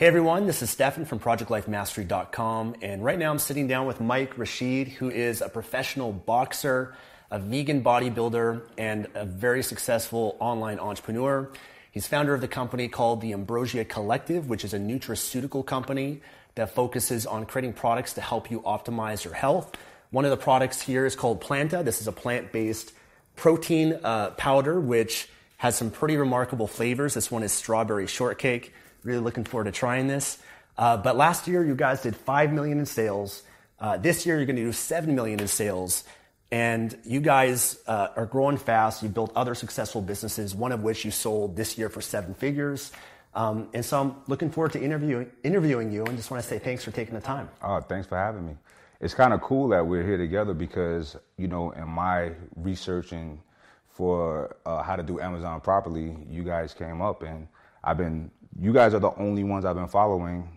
Hey everyone, this is Stefan from ProjectLifeMastery.com, and right now I'm sitting down with Mike Rashid, who is a professional boxer, a vegan bodybuilder, and a very successful online entrepreneur. He's founder of the company called the Ambrosia Collective, which is a nutraceutical company that focuses on creating products to help you optimize your health. One of the products here is called Planta. This is a plant based protein uh, powder, which has some pretty remarkable flavors. This one is strawberry shortcake. Really looking forward to trying this. Uh, but last year, you guys did 5 million in sales. Uh, this year, you're going to do 7 million in sales. And you guys uh, are growing fast. You built other successful businesses, one of which you sold this year for seven figures. Um, and so I'm looking forward to interviewing, interviewing you and just want to say thanks for taking the time. Oh, thanks for having me. It's kind of cool that we're here together because, you know, in my researching for uh, how to do Amazon properly, you guys came up and I've been you guys are the only ones I've been following,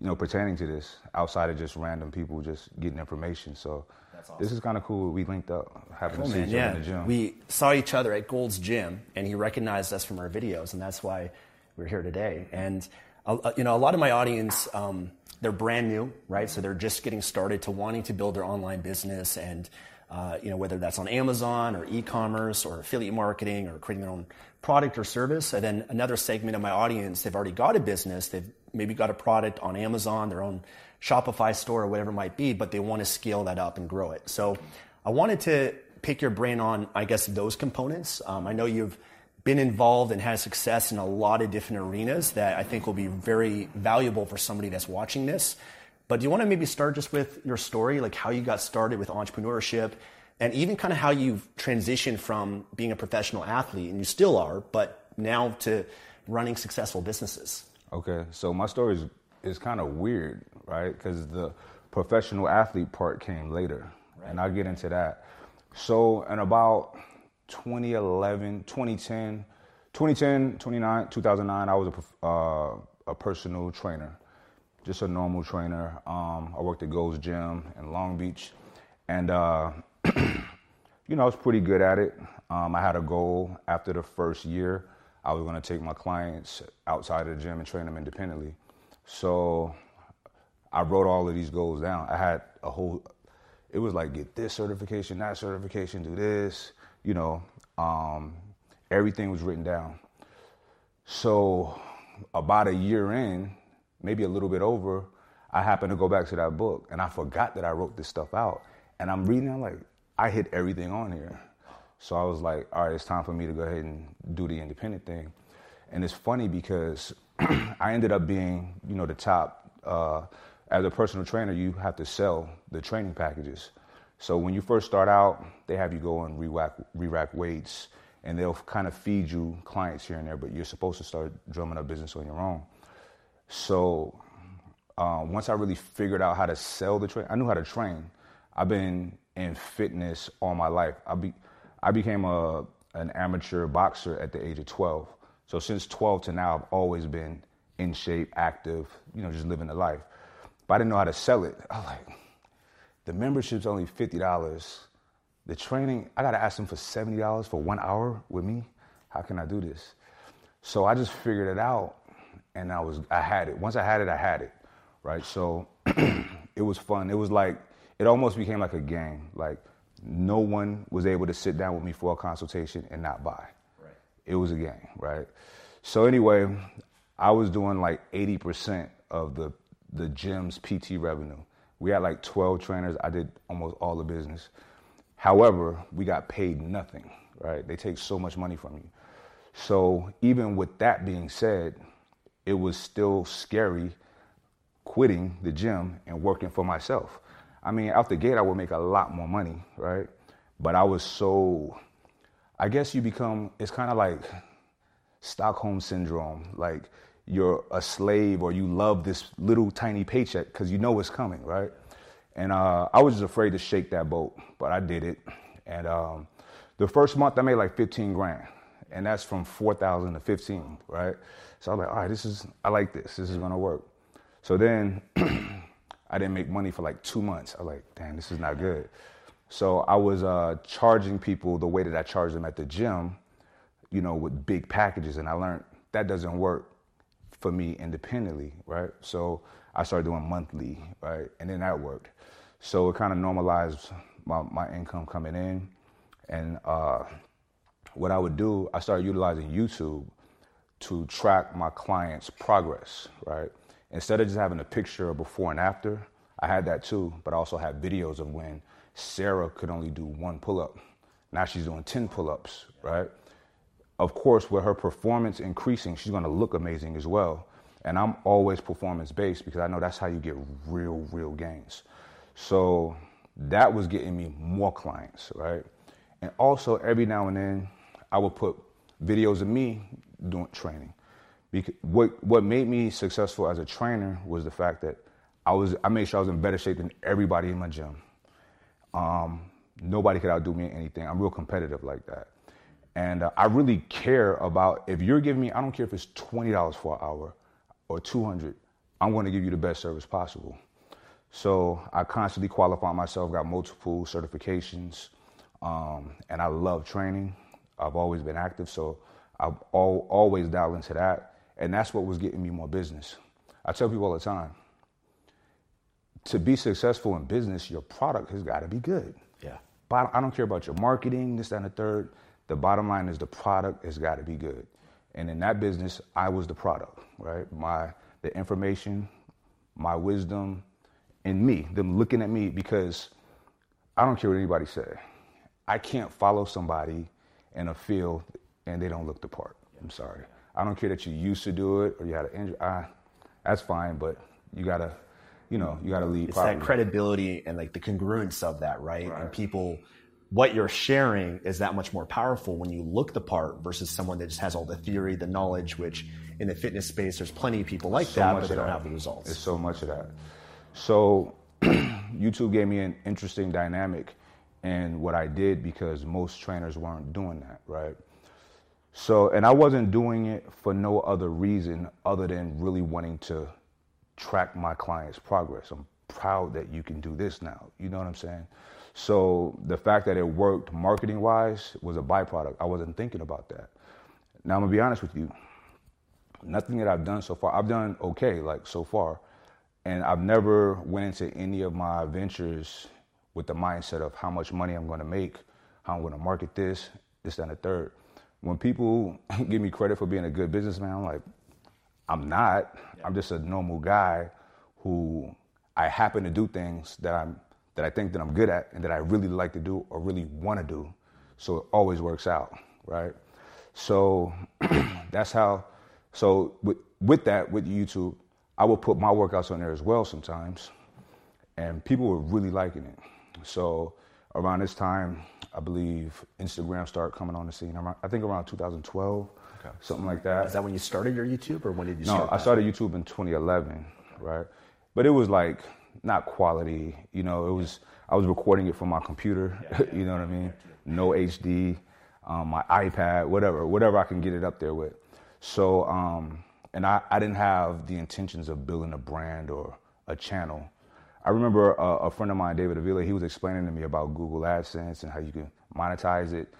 you know, pertaining to this outside of just random people just getting information. So awesome. this is kind of cool. We linked up, having cool, to see man. each yeah. other in the gym. We saw each other at Gold's Gym, and he recognized us from our videos, and that's why we're here today. And uh, you know, a lot of my audience. Um, they're brand new, right? So they're just getting started to wanting to build their online business and uh, you know, whether that's on Amazon or e-commerce or affiliate marketing or creating their own product or service. And then another segment of my audience, they've already got a business. They've maybe got a product on Amazon, their own Shopify store or whatever it might be, but they want to scale that up and grow it. So I wanted to pick your brain on, I guess, those components. Um, I know you've been involved and had success in a lot of different arenas that I think will be very valuable for somebody that's watching this. But do you want to maybe start just with your story, like how you got started with entrepreneurship and even kind of how you've transitioned from being a professional athlete, and you still are, but now to running successful businesses? Okay, so my story is, is kind of weird, right? Because the professional athlete part came later, right. and I'll get into that. So, in about 2011, 2010, 2010, 2009, 2009, I was a, uh, a personal trainer just a normal trainer. Um, I worked at Gold's Gym in Long Beach, and uh, you know I was pretty good at it. Um, I had a goal after the first year. I was going to take my clients outside of the gym and train them independently. So I wrote all of these goals down. I had a whole. It was like get this certification, that certification, do this. You know, um, everything was written down. So about a year in, maybe a little bit over, I happened to go back to that book and I forgot that I wrote this stuff out. And I'm reading, I'm like, I hit everything on here. So I was like, all right, it's time for me to go ahead and do the independent thing. And it's funny because I ended up being, you know, the top. Uh, as a personal trainer, you have to sell the training packages. So when you first start out, they have you go and re-rack, re-rack weights, and they'll kind of feed you clients here and there. But you're supposed to start drumming up business on your own. So um, once I really figured out how to sell the train, I knew how to train. I've been in fitness all my life. I be, I became a an amateur boxer at the age of 12. So since 12 to now, I've always been in shape, active, you know, just living the life. But I didn't know how to sell it. I was like, the membership's only fifty dollars. the training, I gotta ask them for $70 for one hour with me. How can I do this? So I just figured it out and I was, I had it. Once I had it, I had it, right? So it was fun. It was like, it almost became like a game. Like no one was able to sit down with me for a consultation and not buy. Right. It was a game, right? So anyway, I was doing like 80% of the the gym's PT revenue. We had like 12 trainers. I did almost all the business. However, we got paid nothing, right? They take so much money from you. So even with that being said, it was still scary quitting the gym and working for myself. I mean, out the gate, I would make a lot more money, right? But I was so, I guess you become, it's kind of like Stockholm syndrome. Like you're a slave or you love this little tiny paycheck because you know it's coming, right? And uh, I was just afraid to shake that boat, but I did it. And um, the first month I made like 15 grand, and that's from 4,000 to 15, right? So I was like, all right, this is, I like this. This is gonna work. So then I didn't make money for like two months. I was like, damn, this is not good. So I was uh, charging people the way that I charged them at the gym, you know, with big packages, and I learned that doesn't work for me independently, right? So I started doing monthly, right, and then that worked. So it kind of normalized my, my income coming in, and uh, what I would do, I started utilizing YouTube to track my clients' progress, right? Instead of just having a picture of before and after, I had that too, but I also had videos of when Sarah could only do one pull up. Now she's doing 10 pull ups, right? Of course, with her performance increasing, she's gonna look amazing as well. And I'm always performance based because I know that's how you get real, real gains. So that was getting me more clients, right? And also, every now and then, I would put videos of me doing training. Because what what made me successful as a trainer was the fact that I was I made sure I was in better shape than everybody in my gym. Um, nobody could outdo me in anything. I'm real competitive like that, and uh, I really care about if you're giving me. I don't care if it's twenty dollars for an hour or two hundred. I'm going to give you the best service possible. So I constantly qualify myself. Got multiple certifications, um, and I love training. I've always been active, so I've all, always dialed into that. And that's what was getting me more business. I tell people all the time to be successful in business, your product has got to be good. Yeah. But I don't care about your marketing, this, that, and the third. The bottom line is the product has got to be good. And in that business, I was the product, right? My the information, my wisdom, and me, them looking at me because I don't care what anybody say. I can't follow somebody in a field and they don't look the part. I'm sorry. I don't care that you used to do it or you had an injury. I, that's fine, but you gotta, you know, you gotta lead. It's properly. that credibility and like the congruence of that, right? right? And people, what you're sharing is that much more powerful when you look the part versus someone that just has all the theory, the knowledge. Which in the fitness space, there's plenty of people like so that, but they don't that. have the results. It's so much of that. So YouTube gave me an interesting dynamic in what I did because most trainers weren't doing that, right? So, and I wasn't doing it for no other reason other than really wanting to track my clients' progress. I'm proud that you can do this now. You know what I'm saying? So the fact that it worked marketing wise was a byproduct. I wasn't thinking about that. Now I'm gonna be honest with you. Nothing that I've done so far, I've done okay, like so far. And I've never went into any of my ventures with the mindset of how much money I'm gonna make, how I'm gonna market this, this, and the third when people give me credit for being a good businessman, I'm like, I'm not. Yeah. I'm just a normal guy who I happen to do things that I'm that I think that I'm good at and that I really like to do or really want to do. So it always works out, right? So that's how. So with with that with YouTube, I will put my workouts on there as well sometimes, and people were really liking it. So around this time, I believe Instagram started coming on the scene. I think around 2012, okay. something like that. Is that when you started your YouTube, or when did you? No, start I started YouTube in 2011, right? But it was like not quality. You know, it was I was recording it from my computer. Yeah, yeah, you know what I mean? No HD, um, my iPad, whatever, whatever I can get it up there with. So, um, and I, I didn't have the intentions of building a brand or a channel. I remember a, a friend of mine, David Avila, he was explaining to me about Google AdSense and how you can monetize it.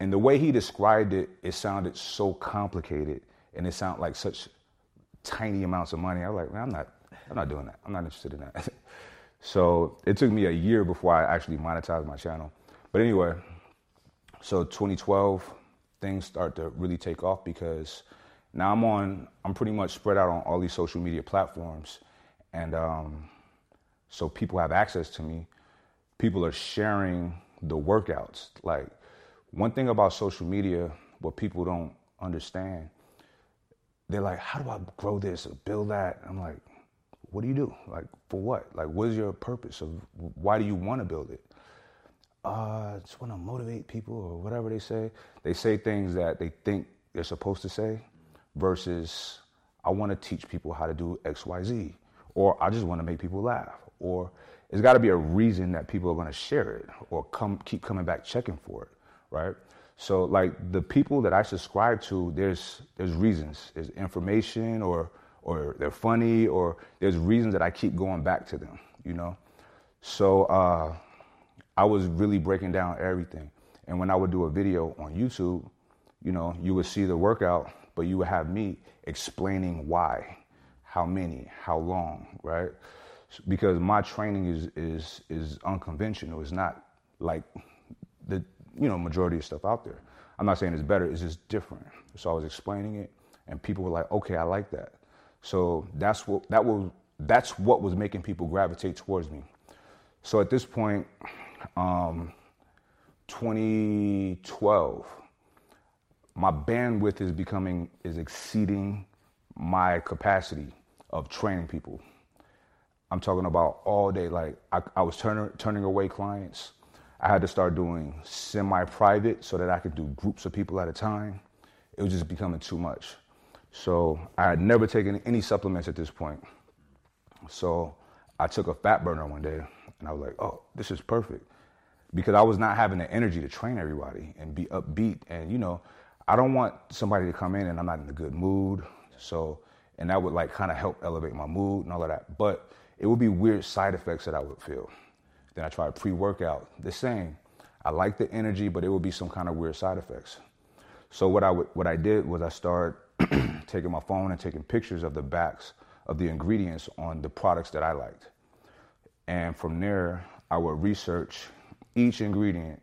And the way he described it, it sounded so complicated and it sounded like such tiny amounts of money. I was like, man, I'm not, I'm not doing that. I'm not interested in that. so it took me a year before I actually monetized my channel. But anyway, so 2012, things start to really take off because now I'm on, I'm pretty much spread out on all these social media platforms. And um, so people have access to me. People are sharing the workouts. Like, one thing about social media, what people don't understand, they're like, how do I grow this or build that? I'm like, what do you do? Like, for what? Like, what is your purpose of why do you want to build it? Uh, I just want to motivate people or whatever they say. They say things that they think they're supposed to say versus I want to teach people how to do X, Y, Z, or I just want to make people laugh, or it's got to be a reason that people are going to share it or come keep coming back checking for it, right? So like the people that I subscribe to, there's there's reasons, there's information, or or they're funny, or there's reasons that I keep going back to them, you know. So uh, I was really breaking down everything, and when I would do a video on YouTube, you know, you would see the workout, but you would have me explaining why, how many, how long, right? Because my training is is is unconventional. It's not like the you know majority of stuff out there. I'm not saying it's better. It's just different. So I was explaining it, and people were like, "Okay, I like that." So that's what that was. That's what was making people gravitate towards me. So at this point, um, 2012 my bandwidth is becoming is exceeding my capacity of training people. I'm talking about all day. Like I, I was turning turning away clients. I had to start doing semi-private so that I could do groups of people at a time. It was just becoming too much. So I had never taken any supplements at this point. So I took a fat burner one day and I was like, oh, this is perfect. Because I was not having the energy to train everybody and be upbeat. And you know, I don't want somebody to come in and I'm not in a good mood. So, and that would like kind of help elevate my mood and all of that. But it would be weird side effects that I would feel. Then I tried pre-workout, the same. I like the energy, but it would be some kind of weird side effects. So what I what I did was I started taking my phone and taking pictures of the backs of the ingredients on the products that I liked. And from there, I would research each ingredient,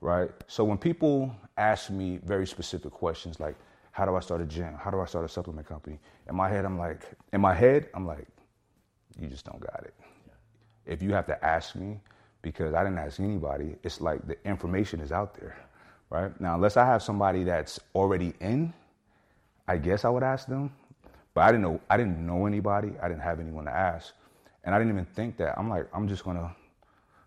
right? So when people ask me very specific questions like, how do I start a gym? How do I start a supplement company? In my head, I'm like, in my head, I'm like, you just don't got it. Yeah. If you have to ask me, because I didn't ask anybody, it's like the information is out there, right? Now, unless I have somebody that's already in, I guess I would ask them. But I didn't know I didn't know anybody. I didn't have anyone to ask. And I didn't even think that. I'm like, I'm just gonna,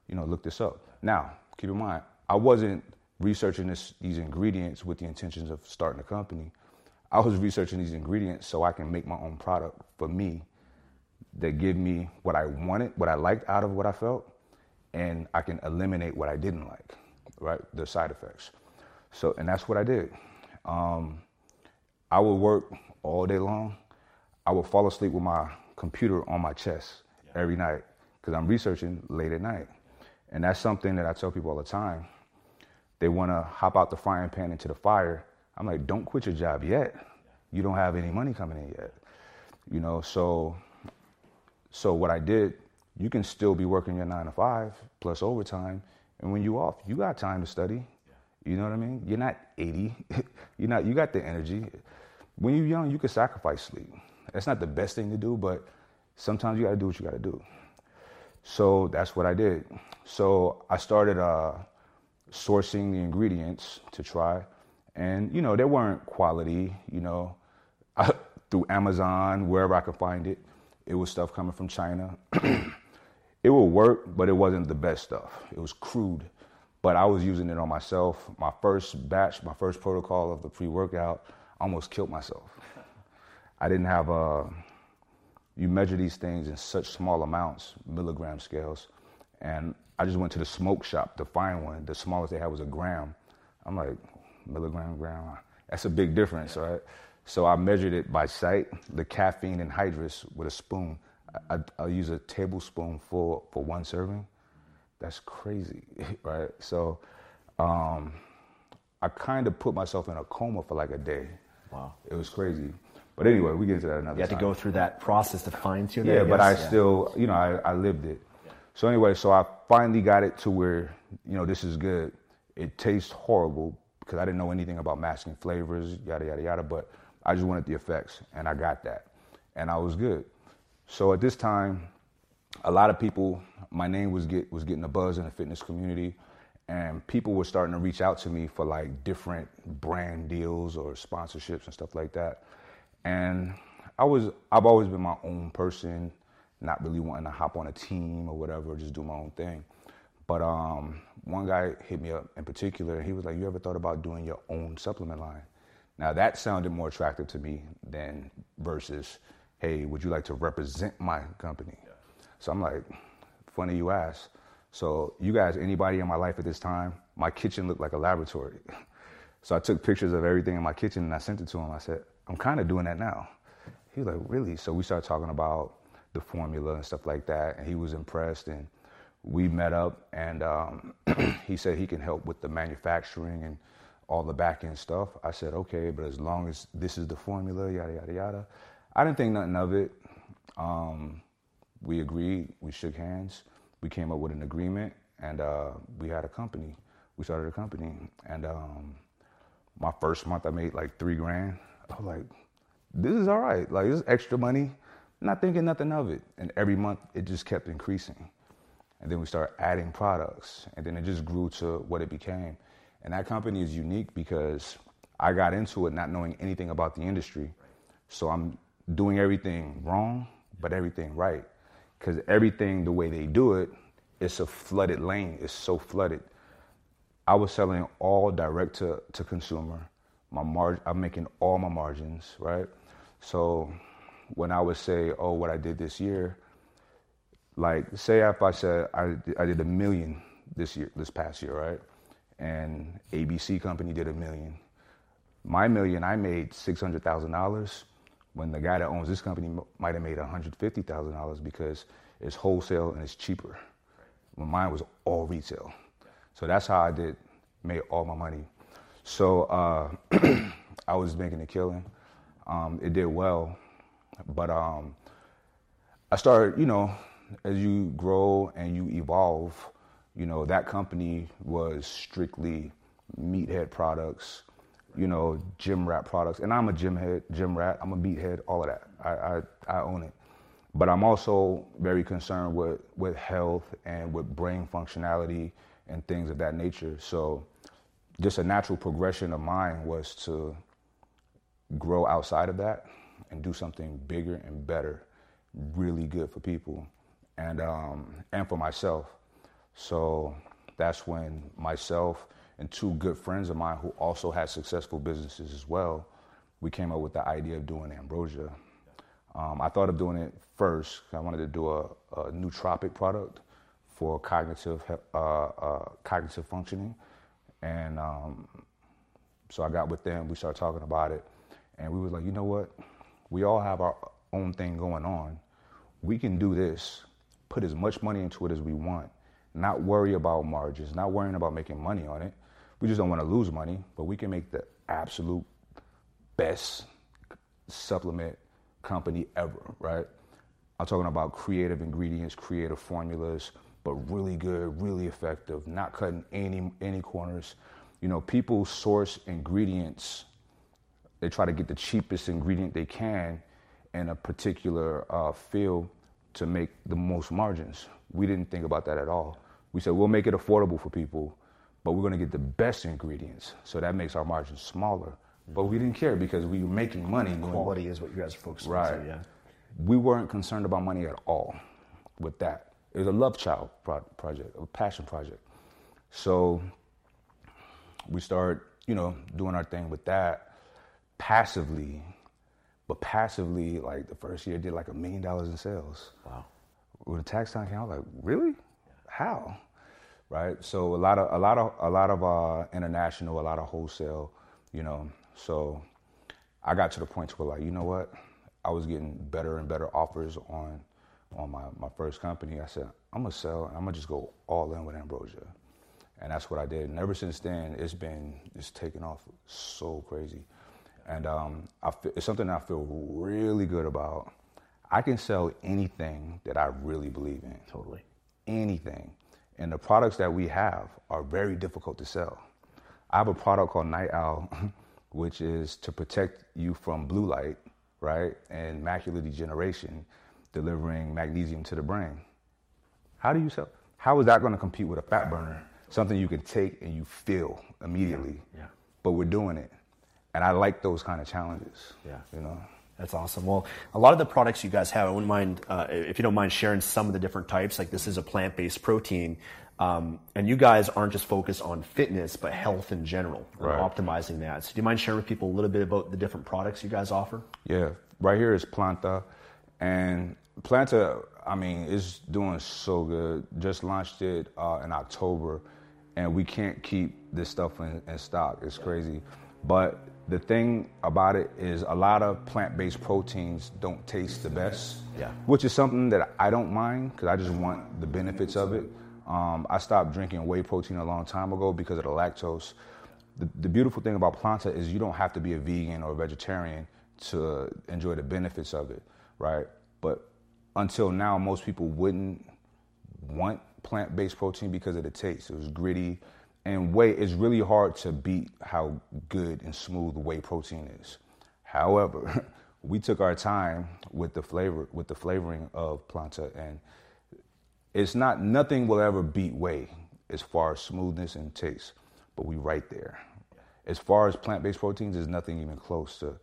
you know, look this up. Now, keep in mind, I wasn't researching this, these ingredients with the intentions of starting a company. I was researching these ingredients so I can make my own product for me that give me what I wanted, what I liked out of what I felt, and I can eliminate what I didn't like, right? The side effects. So, and that's what I did. Um, I would work all day long. I would fall asleep with my computer on my chest yeah. every night because I'm researching late at night. And that's something that I tell people all the time they want to hop out the frying pan into the fire. I'm like, don't quit your job yet. You don't have any money coming in yet. You know, so so what I did, you can still be working your nine to five plus overtime, and when you off, you got time to study. You know what I mean? You're not 80. you're not. You got the energy. When you're young, you can sacrifice sleep. That's not the best thing to do, but sometimes you got to do what you got to do. So that's what I did. So I started. Uh, sourcing the ingredients to try. And, you know, they weren't quality, you know, I, through Amazon, wherever I could find it. It was stuff coming from China. it would work, but it wasn't the best stuff. It was crude. But I was using it on myself. My first batch, my first protocol of the pre workout, almost killed myself. I didn't have a, you measure these things in such small amounts, milligram scales. And I just went to the smoke shop to find one. The smallest they had was a gram. I'm like, milligram, gram. That's a big difference, right? So I measured it by sight, the caffeine anhydrous with a spoon. I, I'll use a tablespoon full for one serving. That's crazy, right? So um, I kind of put myself in a coma for like a day. Wow. It was crazy. But anyway, we get into that another You had to go through that process to fine tune it. Yeah, but I still, you know, I, I lived it. So anyway, so I finally got it to where, you know, this is good. It tastes horrible because I didn't know anything about masking flavors, yada yada yada. But I just wanted the effects, and I got that, and I was good. So at this time, a lot of people, my name was get was getting a buzz in the fitness community, and people were starting to reach out to me for like different brand deals or sponsorships and stuff like that. And I was I've always been my own person, not really wanting to hop on a team or whatever, just do my own thing. But um, one guy hit me up in particular. and He was like, "You ever thought about doing your own supplement line?" Now that sounded more attractive to me than versus, "Hey, would you like to represent my company?" So I'm like, "Funny you ask." So you guys, anybody in my life at this time, my kitchen looked like a laboratory. So I took pictures of everything in my kitchen and I sent it to him. I said, "I'm kind of doing that now." He was like, "Really?" So we started talking about the formula and stuff like that, and he was impressed and we met up and um, he said he can help with the manufacturing and all the back end stuff. I said, okay, but as long as this is the formula, yada, yada, yada. I didn't think nothing of it. Um, we agreed, we shook hands, we came up with an agreement, and uh, we had a company. We started a company. And um, my first month, I made like three grand. I was like, this is all right. Like, this is extra money. Not thinking nothing of it. And every month, it just kept increasing. And then we started adding products, and then it just grew to what it became. And that company is unique because I got into it not knowing anything about the industry. So I'm doing everything wrong, but everything right. Because everything, the way they do it, it's a flooded lane. It's so flooded. I was selling all direct to, to consumer. My margin, I'm making all my margins, right? So when I would say, oh, what I did this year, like say if I said I, I did a million this year, this past year, right? And ABC company did a million. My million, I made six hundred thousand dollars. When the guy that owns this company might have made one hundred fifty thousand dollars because it's wholesale and it's cheaper. When mine was all retail, so that's how I did made all my money. So uh, I was making a killing. Um, it did well, but um, I started, you know, as you grow and you evolve, you know, that company was strictly meathead products, you know, gym rat products. And I'm a gym head, gym rat, I'm a meathead, all of that. I, I, I own it. But I'm also very concerned with, with health and with brain functionality and things of that nature. So just a natural progression of mine was to grow outside of that and do something bigger and better, really good for people and um, and for myself. So that's when myself and two good friends of mine who also had successful businesses as well, we came up with the idea of doing Ambrosia. Um, I thought of doing it first. I wanted to do a, a nootropic product for cognitive uh, uh, cognitive functioning, and um, so I got with them. We started talking about it, and we was like, you know what? We all have our own thing going on. We can do this. Put as much money into it as we want. Not worry about margins. Not worrying about making money on it. We just don't want to lose money, but we can make the absolute best supplement company ever, right? I'm talking about creative ingredients, creative formulas, but really good, really effective, not cutting any any corners. You know, people source ingredients. They try to get the cheapest ingredient they can in a particular uh, field to make the most margins. We didn't think about that at all. We said we'll make it affordable for people, but we're going to get the best ingredients, so that makes our margins smaller. But we didn't care because we were making money. Quality is what you guys are focused Right. on. So, yeah. We weren't concerned about money at all with that. It was a love child pro- project, a passion project. So we started, you know, doing our thing with that passively. But passively, like the first year, did like a million dollars in sales. Wow. When the tax time came, I was like, really? How? Right. So a lot of a lot of a lot of uh, international, a lot of wholesale, you know. So I got to the point where like, you know what? I was getting better and better offers on on my, my first company, I said, I'm gonna sell and I'm gonna just go all in with ambrosia. And that's what I did. And ever since then, it's been it's taken off so crazy. And um, feel, it's something I feel really good about. I can sell anything that I really believe in. Totally. Anything. And the products that we have are very difficult to sell. I have a product called Night Owl, which is to protect you from blue light, right, and macular degeneration, delivering magnesium to the brain. How do you sell? How is that going to compete with a fat burner? Something you can take and you feel immediately. Yeah. yeah. But we're doing it, and I like those kind of challenges. Yeah. You know. That's awesome. Well, a lot of the products you guys have, I wouldn't mind uh, if you don't mind sharing some of the different types. Like this is a plant-based protein, um, and you guys aren't just focused on fitness, but health in general, right. optimizing that. So, do you mind sharing with people a little bit about the different products you guys offer? Yeah, right here is Planta, and Planta, I mean, is doing so good. Just launched it uh, in October, and we can't keep this stuff in, in stock. It's crazy, but the thing about it is a lot of plant-based proteins don't taste the best. Yeah. Which is something that I don't mind because I just want the benefits of it. Um, I stopped drinking whey protein a long time ago because of the lactose. The, the beautiful thing about Planta is you don't have to be a vegan or a vegetarian to enjoy the benefits of it, right? But until now, most people wouldn't want plant-based protein because of the taste. It was gritty, and whey is really hard to beat how good and smooth whey protein is. However, we took our time with the flavor with the flavoring of planta and it's not nothing will ever beat whey as far as smoothness and taste, but we right there. As far as plant-based proteins, there's nothing even close to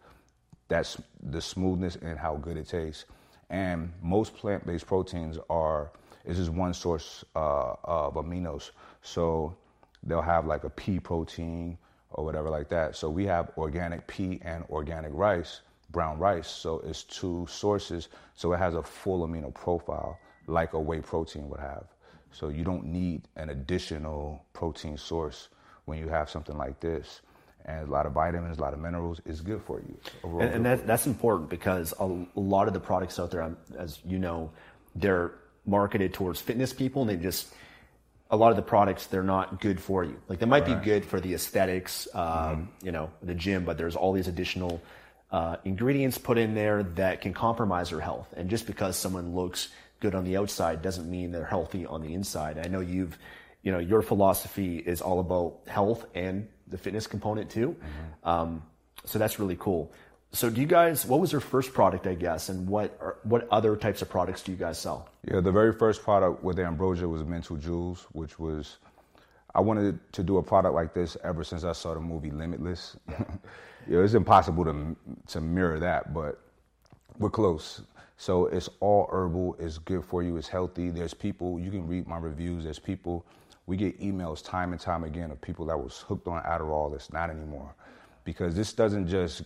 that's the smoothness and how good it tastes. And most plant-based proteins are is just one source uh, of aminos. So they'll have like a pea protein or whatever like that. So we have organic pea and organic rice, brown rice. So it's two sources. So it has a full amino profile like a whey protein would have. So you don't need an additional protein source when you have something like this. And a lot of vitamins, a lot of minerals is good for you. And, and that, that's important because a, lot of the products out there, as you know, they're marketed towards fitness people and they just a lot of the products they're not good for you. Like they might right. be good for the aesthetics, um, mm-hmm. you know, the gym, but there's all these additional uh, ingredients put in there that can compromise your health. And just because someone looks good on the outside doesn't mean they're healthy on the inside. I know you've, you know, your philosophy is all about health and the fitness component too. Mm-hmm. Um, so that's really cool. So do you guys? What was your first product, I guess, and what are, what other types of products do you guys sell? Yeah, the very first product with Ambrosia was Mental Jewels, which was I wanted to do a product like this ever since I saw the movie Limitless. you know, it's impossible to to mirror that, but we're close. So it's all herbal. It's good for you. It's healthy. There's people you can read my reviews. There's people we get emails time and time again of people that was hooked on Adderall that's not anymore, because this doesn't just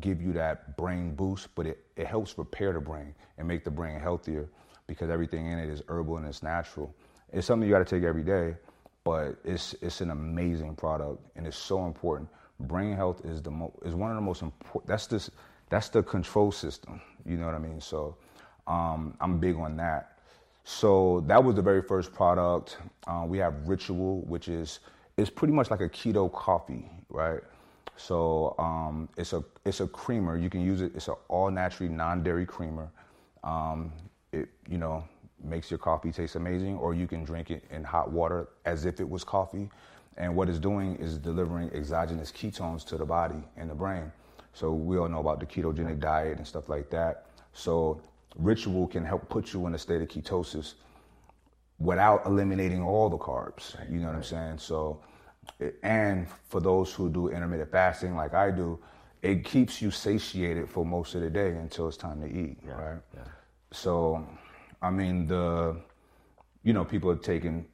give you that brain boost, but it, it helps repair the brain and make the brain healthier because everything in it is herbal and it's natural. It's something you got to take every day, but it's it's an amazing product and it's so important. Brain health is the mo- is one of the most important. That's this that's the control system. You know what I mean? So um, I'm big on that. So that was the very first product. Uh, we have Ritual, which is it's pretty much like a keto coffee, right? So um, it's a it's a creamer. You can use it. It's an all naturally non dairy creamer. Um, it you know makes your coffee taste amazing, or you can drink it in hot water as if it was coffee. And what it's doing is delivering exogenous ketones to the body and the brain. So we all know about the ketogenic diet and stuff like that. So ritual can help put you in a state of ketosis without eliminating all the carbs. You know what I'm saying? So and for those who do intermittent fasting like I do, it keeps you satiated for most of the day until it's time to eat, yeah, right? Yeah. So, I mean, the you know people are taking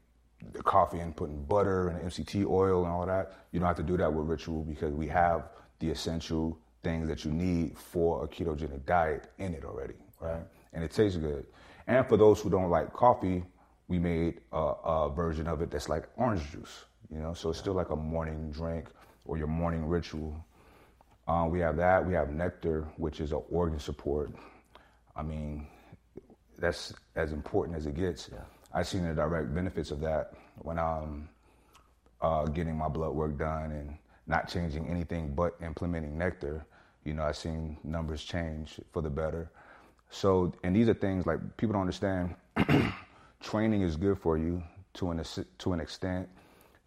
the coffee and putting butter and MCT oil and all that. You don't have to do that with Ritual because we have the essential things that you need for a ketogenic diet in it already, right? And it tastes good. And for those who don't like coffee, we made a, a version of it that's like orange juice you know, so it's still like a morning drink or your morning ritual. Uh, we have that. We have nectar, which is an organ support. I mean, that's as important as it gets. Yeah. I seen the direct benefits of that when I'm uh, getting my blood work done and not changing anything but implementing nectar. You know, I've seen numbers change for the better. So, and these are things like people don't understand. training is good for you to an to an extent.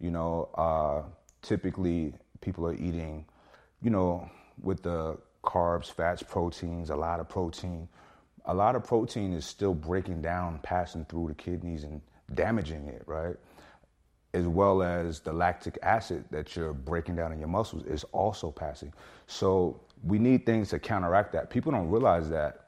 You know, uh, typically people are eating, you know, with the carbs, fats, proteins, a lot of protein. A lot of protein is still breaking down, passing through the kidneys and damaging it, right? As well as the lactic acid that you're breaking down in your muscles is also passing. So we need things to counteract that. People don't realize that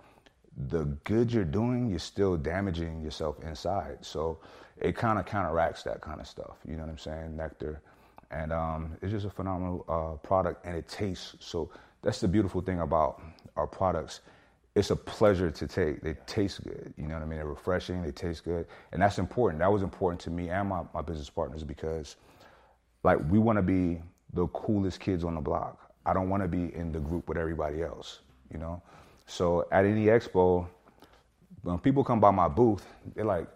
the good you're doing, you're still damaging yourself inside. So it kind of counteracts that kind of stuff. You know what I'm saying? Nectar. And um, it's just a phenomenal uh, product and it tastes so. That's the beautiful thing about our products. It's a pleasure to take. They taste good. You know what I mean? They're refreshing. They taste good. And that's important. That was important to me and my, my business partners because, like, we want to be the coolest kids on the block. I don't want to be in the group with everybody else, you know? So at any expo, when people come by my booth, they're like,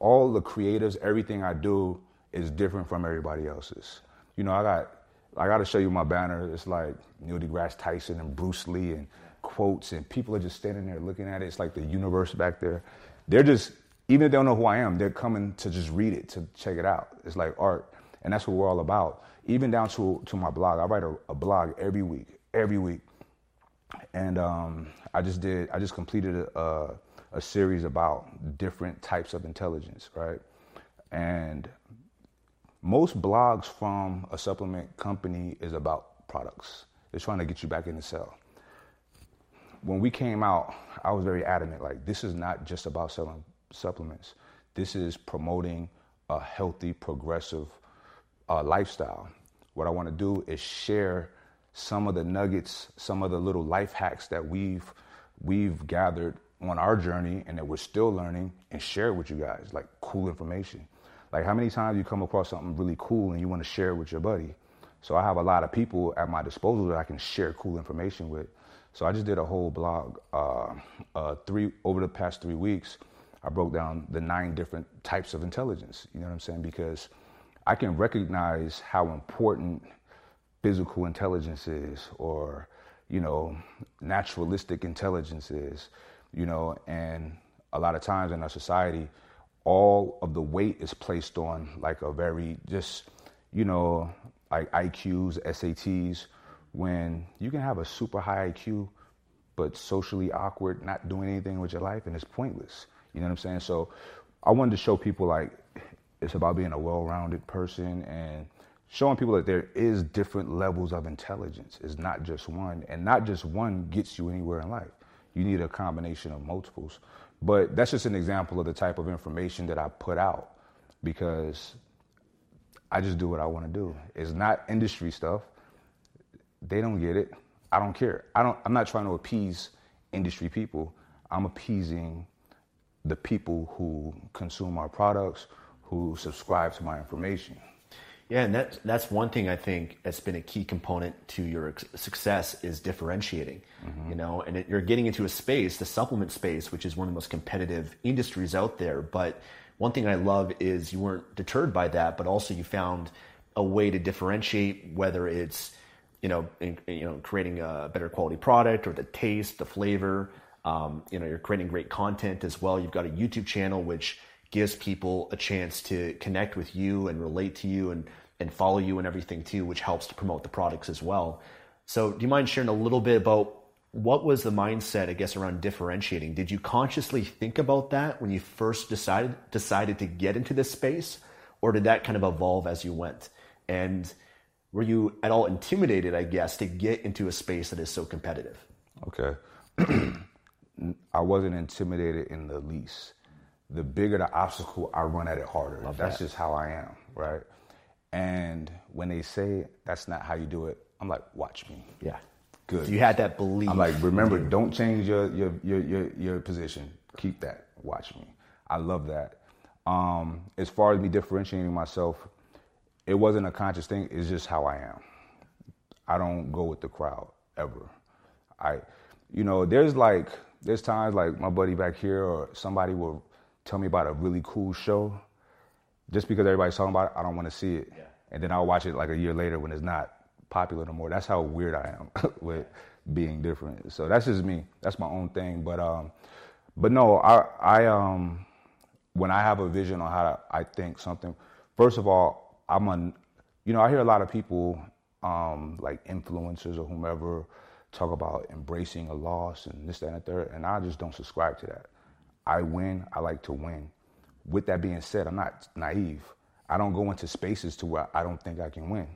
all the creatives, everything I do is different from everybody else's. You know, I got I got to show you my banner. It's like Neil deGrasse Tyson and Bruce Lee and quotes, and people are just standing there looking at it. It's like the universe back there. They're just even if they don't know who I am, they're coming to just read it to check it out. It's like art, and that's what we're all about. Even down to to my blog. I write a, a blog every week, every week, and um, I just did. I just completed a, a series about different types of intelligence, right? And most blogs from a supplement company is about products. They're trying to get you back in the cell. When we came out, I was very adamant like, this is not just about selling supplements. This is promoting a healthy, progressive uh, lifestyle. What I want to do is share some of the nuggets, some of the little life hacks that we've we've gathered on our journey and that we're still learning and share it with you guys, like cool information. Like how many times you come across something really cool and you want to share it with your buddy? So I have a lot of people at my disposal that I can share cool information with. So I just did a whole blog uh, uh, three over the past three weeks. I broke down the nine different types of intelligence. You know what I'm saying? Because I can recognize how important physical intelligence is, or you know, naturalistic intelligence is. You know, and a lot of times in our society, all of the weight is placed on like a very just, you know, like IQs, SATs, when you can have a super high IQ, but socially awkward, not doing anything with your life, and it's pointless. You know what I'm saying? So I wanted to show people like it's about being a well-rounded person and showing people that there is different levels of intelligence. It's not just one, and not just one gets you anywhere in life. You need a combination of multiples. But that's just an example of the type of information that I put out because I just do what I want to do. It's not industry stuff. They don't get it. I don't care. I don't I'm not trying to appease industry people. I'm appeasing the people who consume our products, who subscribe to my information. Yeah, and that's that's one thing I think has been a key component to your success is differentiating. Mm-hmm. You know, and it, you're getting into a space, the supplement space, which is one of the most competitive industries out there. But one thing I love is you weren't deterred by that, but also you found a way to differentiate whether it's you know in, you know creating a better quality product or the taste, the flavor. Um, you know, you're creating great content as well. You've got a YouTube channel which gives people a chance to connect with you and relate to you and, and follow you and everything too, which helps to promote the products as well. So, do you mind sharing a little bit about what was the mindset, I guess, around differentiating? Did you consciously think about that when you first decided decided to get into this space, or did that kind of evolve as you went? And were you at all intimidated, I guess, to get into a space that is so competitive? Okay. I wasn't intimidated in the least the bigger the obstacle, I run at it harder. Love that's that. just how I am, right? And when they say that's not how you do it, I'm like, watch me. Yeah. Good. So you had that belief. I'm like, remember, don't change your your your your, your position. Keep that. Watch me. I love that. Um, as far as me differentiating myself, it wasn't a conscious thing. It's just how I am. I don't go with the crowd ever. I, you know, there's like there's times like my buddy back here or somebody will tell me about a really cool show. Just because everybody's talking about it, I don't want to see it. Yeah. And then I'll watch it like a year later when it's not popular no more. That's how weird I am with being different. So that's just me. That's my own thing. But um, but no, I I um, when I have a vision on how to, I think something. First of all, I'm a, you know, I hear a lot of people um, like influencers or whomever talk about embracing a loss and this, that, and the third, and I just don't subscribe to that. I win. I like to win. With that being said, I'm not naive. I don't go into spaces to where I don't think I can win.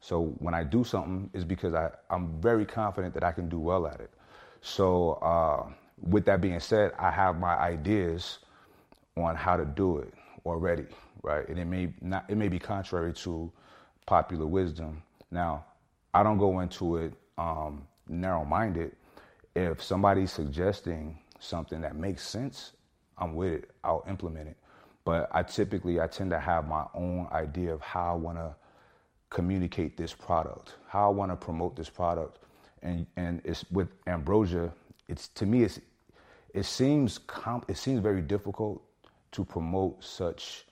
So when I do something, it's because I, I'm very confident that I can do well at it. So uh, with that being said, I have my ideas on how to do it already, right? And it may not, it may be contrary to popular wisdom. Now, I don't go into it um, narrow-minded. If somebody's suggesting something that makes sense, I'm with it. I'll implement it. But I typically I tend to have my own idea of how I want to communicate this product, how I want to promote this product, and and it's with ambrosia. It's to me, it's it seems comp, it seems very difficult to promote such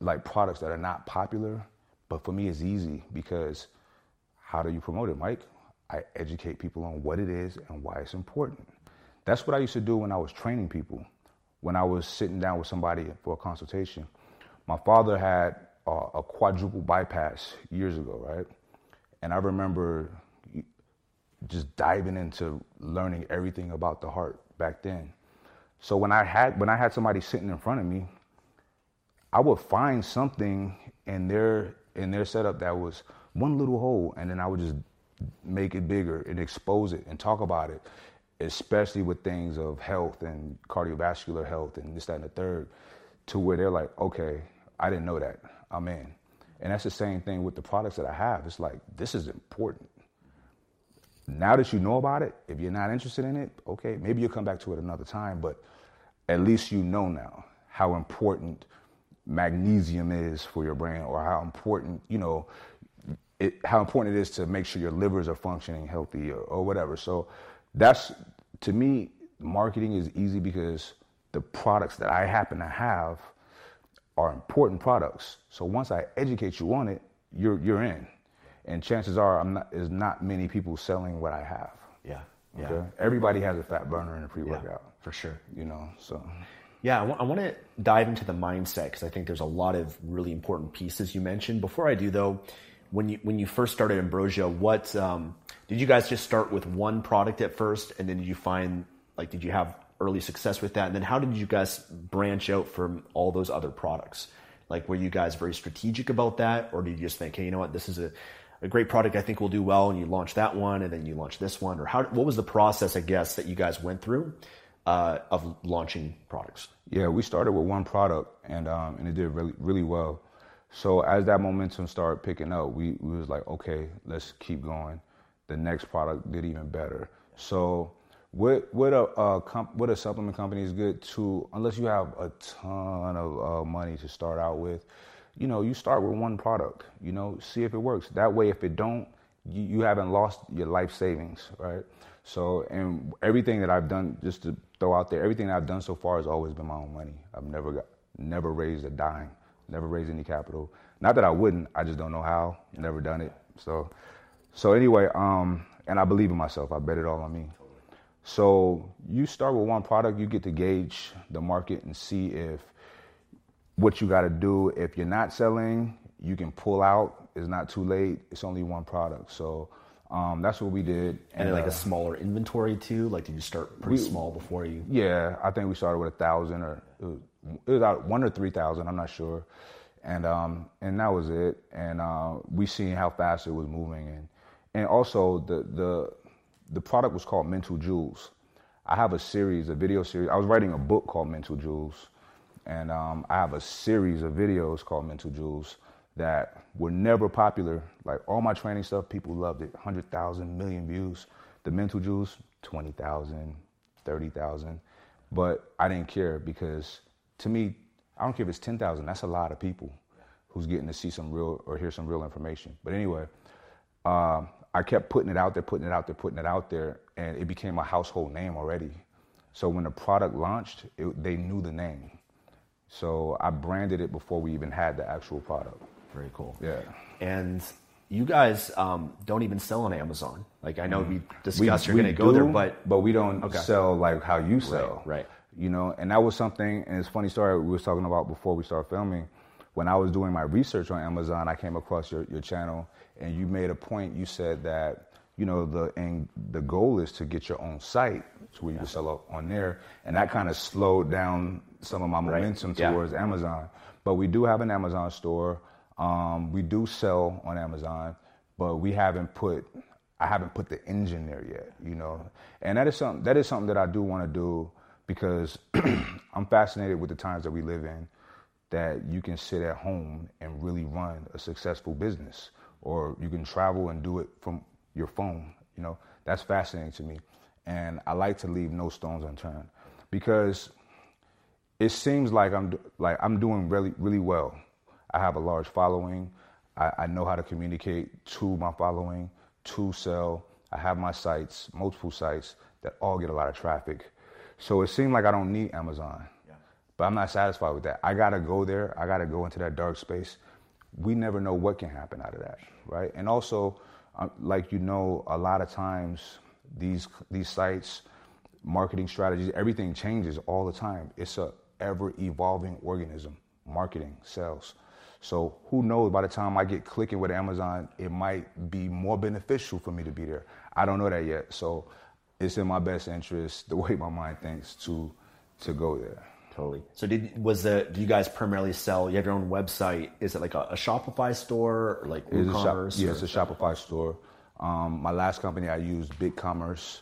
like products that are not popular, but for me, it's easy because how do you promote it, Mike? I educate people on what it is and why it's important. That's what I used to do when I was training people. When I was sitting down with somebody for a consultation, my father had a quadruple bypass years ago, right? And I remember just diving into learning everything about the heart back then. So when I had when I had somebody sitting in front of me, I would find something in their in their setup that was one little hole, and then I would just make it bigger and expose it and talk about it, especially with things of health and cardiovascular health and this, that, and the third, to where they're like, okay, I didn't know that. I'm in. And that's the same thing with the products that I have. It's like, this is important. Now that you know about it, if you're not interested in it, okay, maybe you'll come back to it another time, but at least you know now how important magnesium is for your brain or how important, you know, it, how important it is to make sure your livers are functioning healthy or, or whatever. So that's, to me, marketing is easy because the products that I happen to have – are important products. So once I educate you on it, you're you're in. And chances are, I'm not. There's not many people selling what I have. Yeah. Okay? Yeah. Everybody has a fat burner in a pre-workout. Yeah, for sure. You know. So. Yeah, I, w- I want to dive into the mindset because I think there's a lot of really important pieces you mentioned. Before I do, though, when you when you first started Ambrosia, what um, did you guys just start with one product at first, and then did you find like did you have early success with that? And then how did you guys branch out from all those other products? Like, were you guys very strategic about that, or did you just think, hey, you know what, this is a, a great product I think will do well, and you launch that one, and then you launch this one, or how? What was the process, I guess, that you guys went through uh, of launching products? Yeah, we started with one product, and um, and it did really really well. So as that momentum started picking up, we, we was like, okay, let's keep going. The next product did even better. So what what a uh, comp, what a supplement company is good to unless you have a ton of uh, money to start out with. You know, you start with one product. You know, see if it works. That way, if it don't, you, you haven't lost your life savings, right? So, and everything that I've done, just to throw out there, everything I've done so far has always been my own money. I've never got, never raised a dime, never raised any capital. Not that I wouldn't, I just don't know how. Never done it. So, so anyway, um, and I believe in myself. I bet it all on me. So you start with one product, you get to gauge the market and see if what you got to do. If you're not selling, you can pull out. It's not too late. It's only one product. So um, that's what we did. And, and like uh, a smaller inventory too. Like did you start pretty we, small before you? Yeah, I think we started with a thousand or it was, it was out one or three thousand. I'm not sure. And um, and that was it. And uh, we seen how fast it was moving and and also the the the product was called Mental Jewels. I have a series, a video series. I was writing a book called Mental Jewels, and um, I have a series of videos called Mental Jewels that were never popular. Like all my training stuff, people loved it. 100,000, million views. The Mental Jewels, 20,000, 30,000. But I didn't care because to me, I don't care if it's 10,000. That's a lot of people who's getting to see some real or hear some real information. But anyway, uh, I kept putting it out there, putting it out there, putting it out there, and it became a household name already. So when the product launched, it, they knew the name. So I branded it before we even had the actual product. Very cool. Yeah. And you guys um, don't even sell on Amazon. Like I know we discussed We- you're going to go there, but but we don't Okay. sell like how you sell. right. You know, and that was something. And it's a funny story we was talking about before we started filming. When I was doing my research on Amazon, I came across your, your channel, and you made a point. You said that you know the and the goal is to get your own site to where you can sell on there, and that kind of slowed down some of my momentum Yeah. towards Amazon. But we do have an Amazon store. Um, we do sell on Amazon, but we haven't put I haven't put the engine there yet, you know. And that is something that is something that I do want to do because I'm fascinated with the times that we live in that you can sit at home and really run a successful business or you can travel and do it from your phone, you know. That's fascinating to me. And I like to leave no stones unturned because it seems like I'm like I'm doing really really well. I have a large following. I, I know how to communicate to my following, to sell. I have my sites, multiple sites that all get a lot of traffic. So it seemed like I don't need Amazon. But I'm not satisfied with that. I gotta go there. I gotta go into that dark space. We never know what can happen out of that, right? And also, um, like you know, a lot of times these these sites, marketing strategies, everything changes all the time. It's a ever evolving organism. Marketing, sales. So who knows? By the time I get clicking with Amazon, it might be more beneficial for me to be there. I don't know that yet. So it's in my best interest, the way my mind thinks, to to go there. Totally. So did was the do you guys primarily sell? You have your own website. Is it like a, a Shopify store or like It's a shop, WooCommerce? yeah, it's a Shopify store. Um, my last company I used, BigCommerce.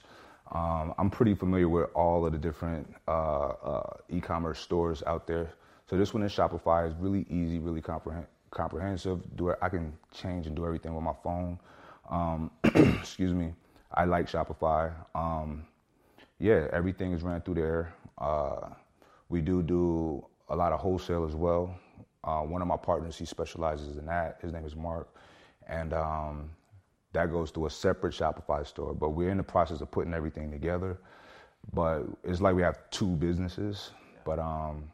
Um, I'm pretty familiar with all of the different uh, uh, e-commerce stores out there. So this one is Shopify. It's really easy, really comprehend, comprehensive. Do it, I can change and do everything with my phone. Um, excuse me. I like Shopify. Um, yeah, everything is ran through there. Uh, we do do a lot of wholesale as well. Uh, one of my partners, he specializes in that. His name is Mark, and um, that goes to a separate Shopify store. But we're in the process of putting everything together. But it's like we have two businesses. But um,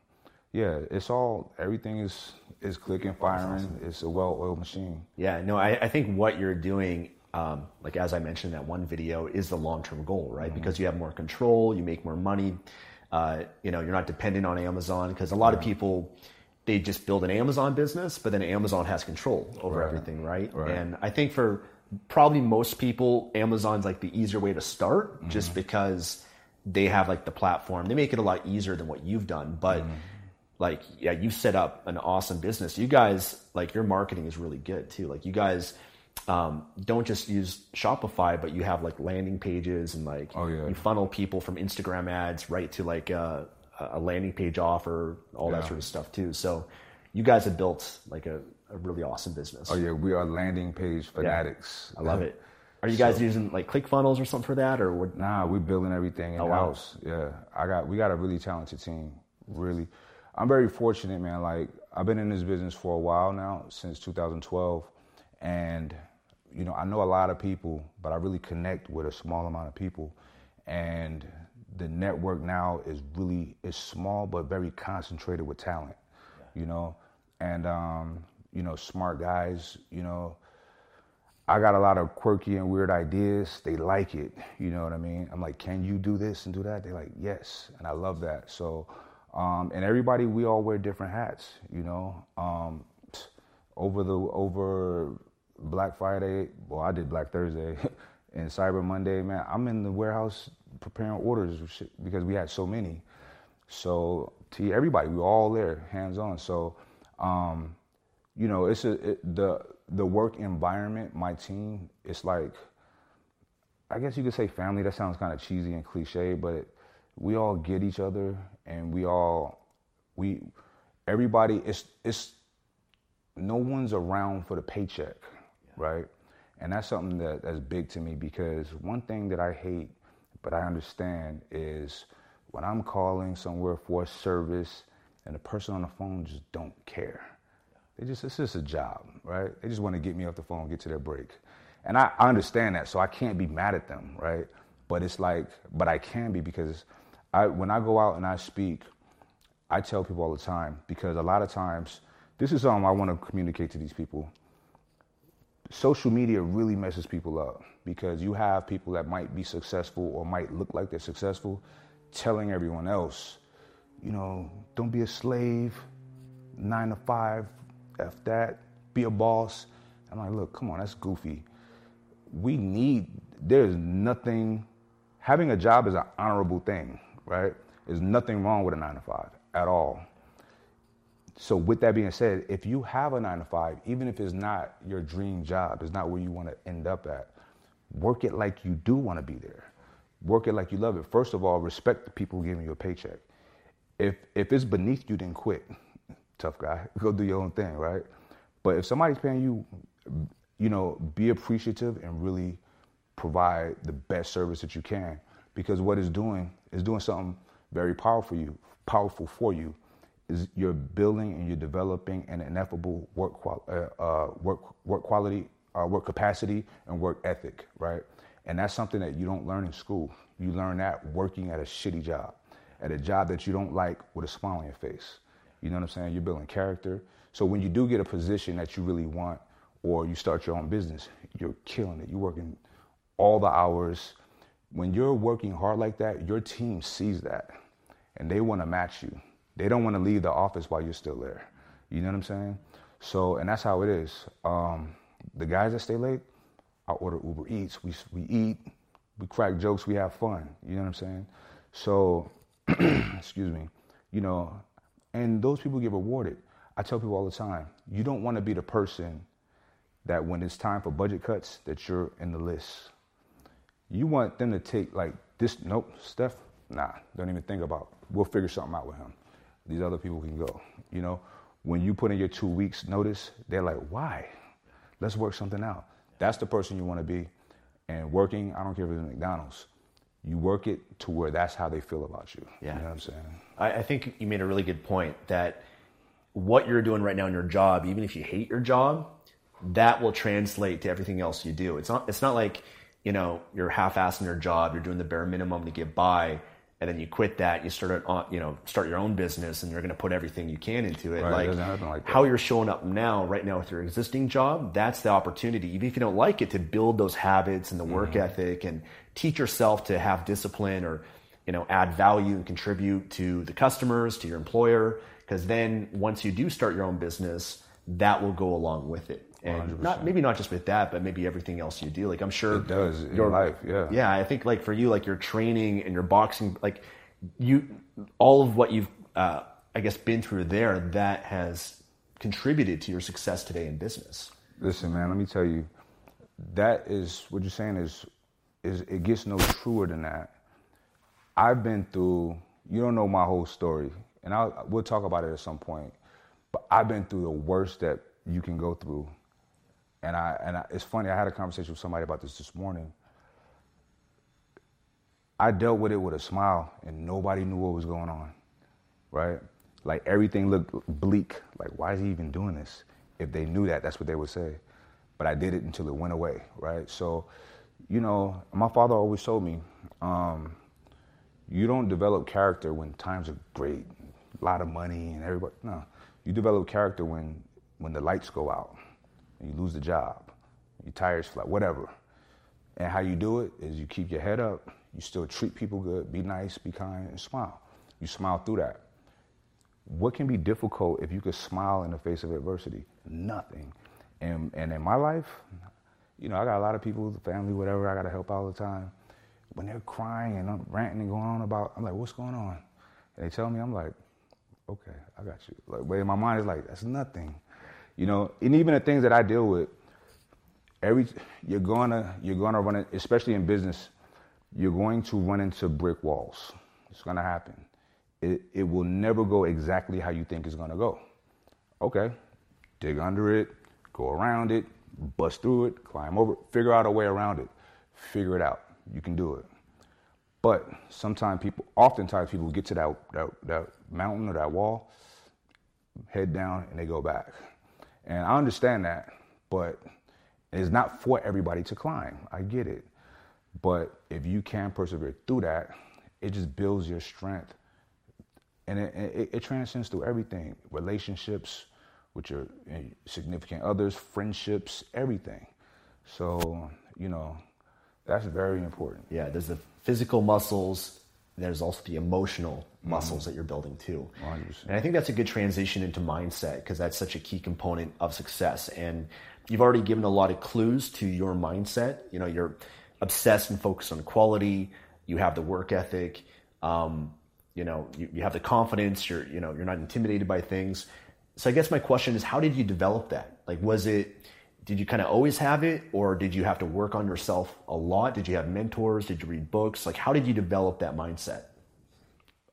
yeah, it's all everything is is clicking, firing. It's a well-oiled machine. Yeah, no, I, I think what you're doing, um, like as I mentioned that one video, is the long term goal, right? Mm-hmm. Because you have more control, you make more money. Uh, you know, you're not dependent on Amazon because a lot of people they just build an Amazon business, but then Amazon has control over Right. everything, right? Right. And I think for probably most people, Amazon's like the easier way to start, Mm-hmm. just because they have like the platform. They make it a lot easier than what you've done, but Mm-hmm. like yeah you've set up an awesome business you guys like your marketing is really good too like you guys um, don't just use shopify but you have like landing pages and like Oh, yeah. you funnel people from instagram ads right to like a, a landing page offer all that sort of stuff too so you guys have built like a, a really awesome business Oh yeah, we are landing page fanatics. i love it are you guys using like clickfunnels or something for that or what Nah, we're building everything in Oh, wow. house. Yeah, I got we got a really talented team. Really, I'm very fortunate, man. Like I've been in this business for a while now, since 2012, and you know I know a lot of people, but I really connect with a small amount of people, and the network now is really is small but very concentrated with talent. You know, and um, you know smart guys. You know. I got a lot of quirky and weird ideas. They like it. You know what I mean? I'm like, can you do this and do that? They're like, yes. And I love that. So, um, and everybody, we all wear different hats, you know? Um, over the, over Black Friday, well, I did Black Thursday and Cyber Monday, man, I'm in the warehouse preparing orders because we had so many. So to everybody, we were all there, hands on. So, um, you know, it's a it, the the work environment. My team, it's like, I guess you could say family. That sounds kind of cheesy and cliche, but we all get each other, and we all we everybody. It's it's no one's around for the paycheck, right? And that's something that, that's big to me because one thing that I hate, but I understand, is when I'm calling somewhere for a service and the person on the phone just don't care. They just it's just a job, right? They just want to get me off the phone, get to their break. And I, I understand that, so I can't be mad at them, right? But it's like, but I can be because I, when I go out and I speak, I tell people all the time because a lot of times, this is something I want to communicate to these people. Social media really messes people up because you have people that might be successful or might look like they're successful telling everyone else, you know, don't be a slave, nine to five, F that, be a boss. I'm like, look, come on, that's goofy. We need, there's nothing, having a job is an honorable thing, right? There's nothing wrong with a nine to five at all. So, with that being said, if you have a nine to five, even if it's not your dream job, it's not where you want to end up at, work it like you do want to be there. Work it like you love it. First of all, respect the people giving you a paycheck. If if it's beneath you, then quit. Tough guy. Go do your own thing, right? But if somebody's paying you, you know, be appreciative and really provide the best service that you can. Because what it's doing is doing something very powerful you, powerful for you. Is you're building and you're developing an ineffable work uh, uh, work work quality, uh, work capacity, and work ethic, right? And that's something that you don't learn in school. You learn that working at a shitty job, at a job that you don't like with a smile on your face. You know what I'm saying? You're building character. So when you do get a position that you really want, or you start your own business, you're killing it. You're working all the hours. When you're working hard like that, your team sees that and they want to match you. They don't want to leave the office while you're still there. You know what I'm saying? So, and that's how it is. Um, the guys that stay late, I order Uber Eats. We, we eat, we crack jokes, we have fun. You know what I'm saying? So, excuse me, you know, and those people get rewarded. I tell people all the time, you don't want to be the person that when it's time for budget cuts, that you're in the list. You want them to take like this, nope, Steph, nah, don't even think about. It. We'll figure something out with him. These other people can go. You know, when you put in your two weeks notice, they're like, why? Let's work something out. That's the person you want to be. And working, I don't care if it's McDonald's, you work it to where that's how they feel about you. Yeah. You know what I'm saying? I, I think you made a really good point that what you're doing right now in your job, even if you hate your job, that will translate to everything else you do. It's not it's not like, you know, you're half-assing your job, you're doing the bare minimum to get by, and then you quit that, you start on, you know, start your own business, and you're going to put everything you can into it. Right, like, it like how you're showing up now, right now with your existing job, that's the opportunity. Even if you don't like it, to build those habits and the work mm-hmm. ethic, and teach yourself to have discipline or, you know, add value and contribute to the customers, to your employer. Because then once you do start your own business, that will go along with it and 100%. not maybe not just with that, but maybe everything else you do. Like I'm sure it does in your life. Yeah, yeah. I think like for you, like your training and your boxing, like you, all of what you've, uh, I guess, been through there, that has contributed to your success today in business. Listen, man, let me tell you, that is what you're saying is, is it gets no truer than that. I've been through. You don't know my whole story, and I'll, we'll talk about it at some point. But I've been through the worst that you can go through and I and I, it's funny. I had a conversation with somebody about this this morning. I dealt with it with a smile, and nobody knew what was going on, right? Like everything looked bleak. Like why is he even doing this? If they knew that, that's what they would say. But I did it until it went away, right? So, you know, my father always told me, um, you don't develop character when times are great, a lot of money, and everybody. No, you develop character when when the lights go out you lose the job, your tires flat, whatever. And how you do it is you keep your head up, you still treat people good, be nice, be kind, and smile. You smile through that. What can be difficult if you could smile in the face of adversity? Nothing. And, and in my life, you know, I got a lot of people, family, whatever, I got to help all the time. When they're crying and I'm ranting and going on about, I'm like, what's going on? And they tell me, I'm like, okay, I got you. Like, but in my mind, it's like, that's nothing. You know, and even the things that I deal with, every you're gonna you're gonna run it, especially in business, you're going to run into brick walls. It's gonna happen. It it will never go exactly how you think it's gonna go. Okay, dig under it, go around it, bust through it, climb over, figure out a way around it, figure it out. You can do it. But sometimes people, oftentimes people get to that, that, that mountain or that wall, head down, and they go back. And I understand that, but it's not for everybody to climb. I get it. But if you can persevere through that, it just builds your strength. And it, it, it transcends through everything relationships with your eh, significant others, friendships, everything. So, you know, that's very important. Yeah, there's the physical muscles, there's also the emotional muscles that you're building too. 100%. And I think that's a good transition into mindset because that's such a key component of success. And you've already given a lot of clues to your mindset. You know, you're obsessed and focused on quality. You have the work ethic. Um, you know, you, you have the confidence. You're, you know, you're not intimidated by things. So I guess my question is, how did you develop that? Like, was it, did you kind of always have it or did you have to work on yourself a lot? Did you have mentors? Did you read books? Like, how did you develop that mindset?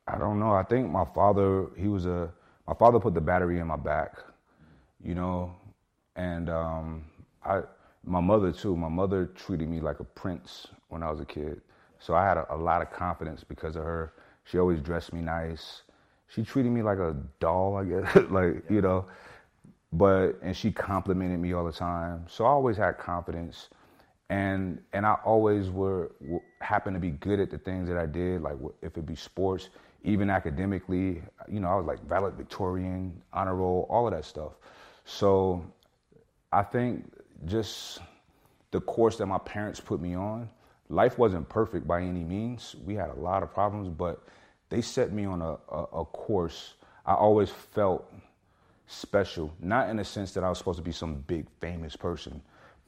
I don't know. I think my father, he was a, my father put the battery in my back, you know, and um, I, my mother too. My mother treated me like a prince when I was a kid, so I had a, a lot of confidence because of her. She always dressed me nice. She treated me like a doll, I guess, like you know. But and she complimented me all the time, so I always had confidence, and and I always were, happened to be good at the things that I did, like if it be sports, even academically. You know, I was like valedictorian, honor roll, all of that stuff. So I think just the course that my parents put me on, life wasn't perfect by any means. We had a lot of problems, but they set me on a, a, a course. I always felt special, not in the sense that I was supposed to be some big famous person,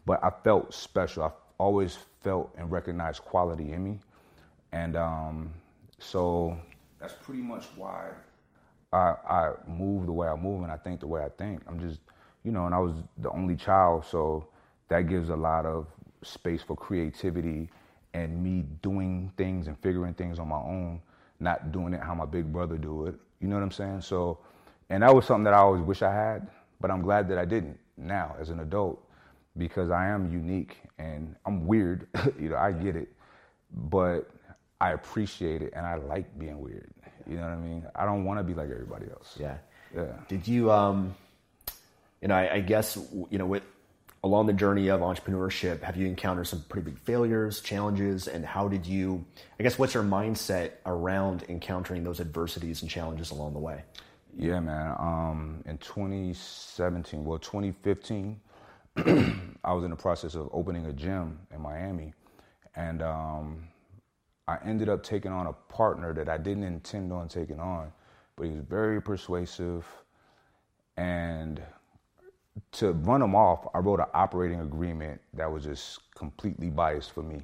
but I felt special. I always felt and recognized quality in me. And um, so that's pretty much why I, I move the way I move and I think the way I think. I'm just you know, and I was the only child, so that gives a lot of space for creativity and me doing things and figuring things on my own, not doing it how my big brother do it. You know what I'm saying? So, and that was something that I always wish I had, but I'm glad that I didn't now as an adult because I am unique and I'm weird. you know, I get it, but I appreciate it and I like being weird. You know what I mean? I don't want to be like everybody else. Yeah. Yeah. Did you um you know, I, I guess you know with along the journey of entrepreneurship, have you encountered some pretty big failures, challenges, and how did you? I guess what's your mindset around encountering those adversities and challenges along the way? Yeah, man. Um, in 2017, well, 2015, I was in the process of opening a gym in Miami, and um, I ended up taking on a partner that I didn't intend on taking on, but he was very persuasive, and to run him off, I wrote an operating agreement that was just completely biased for me.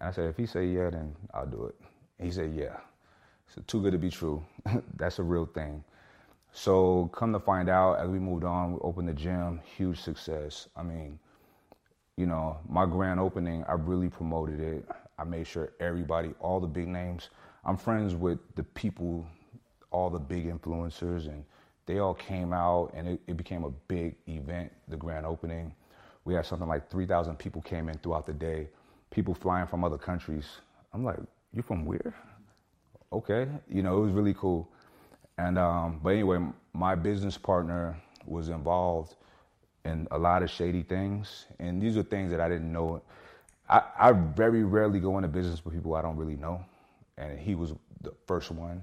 And I said, if he say yeah, then I'll do it. He said, yeah. So too good to be true. That's a real thing. So come to find out, as we moved on, we opened the gym, huge success. I mean, you know, my grand opening, I really promoted it. I made sure everybody, all the big names, I'm friends with the people, all the big influencers and they all came out and it, it, became a big event, the grand opening. We had something like 3,000 people came in throughout the day, people flying from other countries. I'm like, you from where? Okay, you know, it was really cool. And, um, but anyway, my business partner was involved in a lot of shady things. And these are things that I didn't know. I, I very rarely go into business with people I don't really know. And he was the first one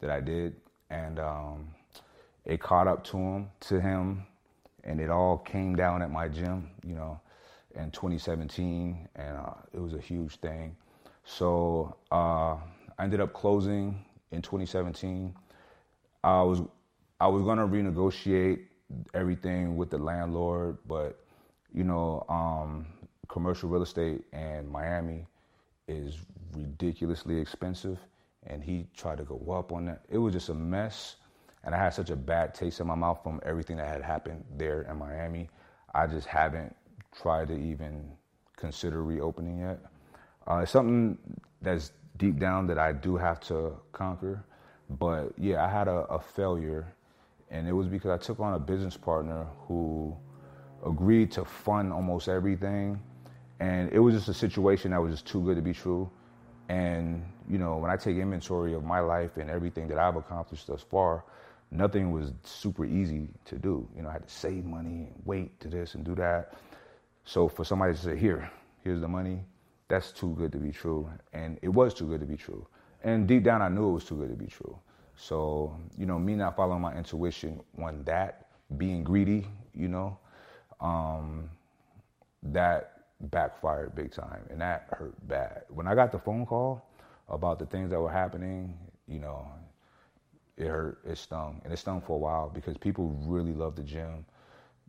that I did. And, um, it caught up to him, to him, and it all came down at my gym, you know, in 2017, and uh, it was a huge thing. So uh, I ended up closing in 2017. I was I was gonna renegotiate everything with the landlord, but you know, um, commercial real estate in Miami is ridiculously expensive, and he tried to go up on that. It was just a mess and I had such a bad taste in my mouth from everything that had happened there in Miami. I just haven't tried to even consider reopening yet. Uh, it's something that's deep down that I do have to conquer. But yeah, I had a, a failure, and it was because I took on a business partner who agreed to fund almost everything. And it was just a situation that was just too good to be true. And, you know, when I take inventory of my life and everything that I've accomplished thus far, nothing was super easy to do. You know, I had to save money and wait to this and do that. So for somebody to say, here, here's the money, that's too good to be true. And it was too good to be true. And deep down, I knew it was too good to be true. So, you know, me not following my intuition on that, being greedy, you know, um, that backfired big time and that hurt bad. When I got the phone call about the things that were happening, you know, it hurt, it stung, and it stung for a while because people really love the gym.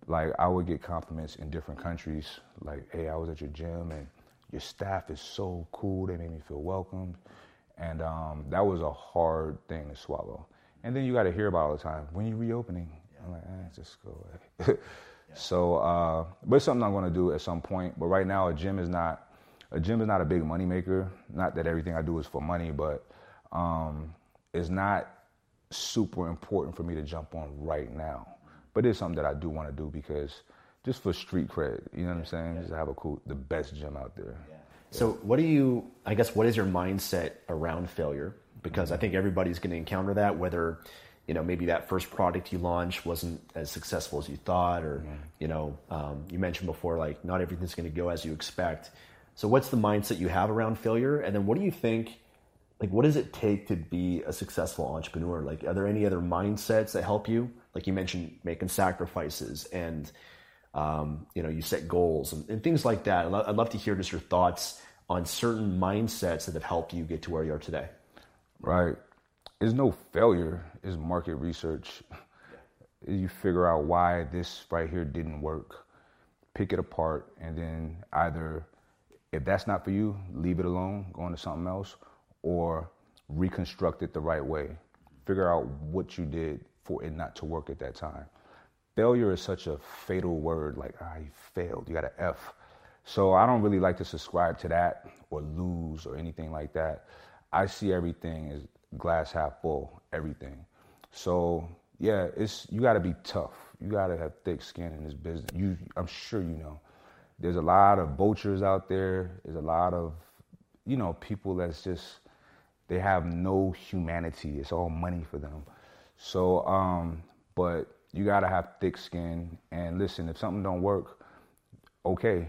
Like I would get compliments in different countries, like, "Hey, I was at your gym and your staff is so cool. They made me feel welcomed," and um, that was a hard thing to swallow. And then you got to hear about all the time when you reopening. I'm like, eh, just go away. So, uh, but it's something I'm going to do at some point. But right now, a gym is not a gym is not a big money maker. Not that everything I do is for money, but um, it's not super important for me to jump on right now. But it's something that I do want to do because just for street cred, you know what I'm saying? Just have a cool, the best gym out there. Yeah. So, what do you? I guess what is your mindset around failure? Because I think everybody's going to encounter that, whether you know maybe that first product you launched wasn't as successful as you thought or mm-hmm. you know um, you mentioned before like not everything's going to go as you expect so what's the mindset you have around failure and then what do you think like what does it take to be a successful entrepreneur like are there any other mindsets that help you like you mentioned making sacrifices and um, you know you set goals and, and things like that i'd love to hear just your thoughts on certain mindsets that have helped you get to where you are today right there's no failure. It's market research. Yeah. You figure out why this right here didn't work, pick it apart, and then either, if that's not for you, leave it alone, go on to something else, or reconstruct it the right way. Figure out what you did for it not to work at that time. Failure is such a fatal word, like, ah, you failed, you got an F. So I don't really like to subscribe to that or lose or anything like that. I see everything as glass half full, everything. So yeah, it's you got to be tough. You got to have thick skin in this business. You, I'm sure you know. There's a lot of vultures out there. There's a lot of, you know, people that's just they have no humanity. It's all money for them. So, um, but you got to have thick skin. And listen, if something don't work, okay,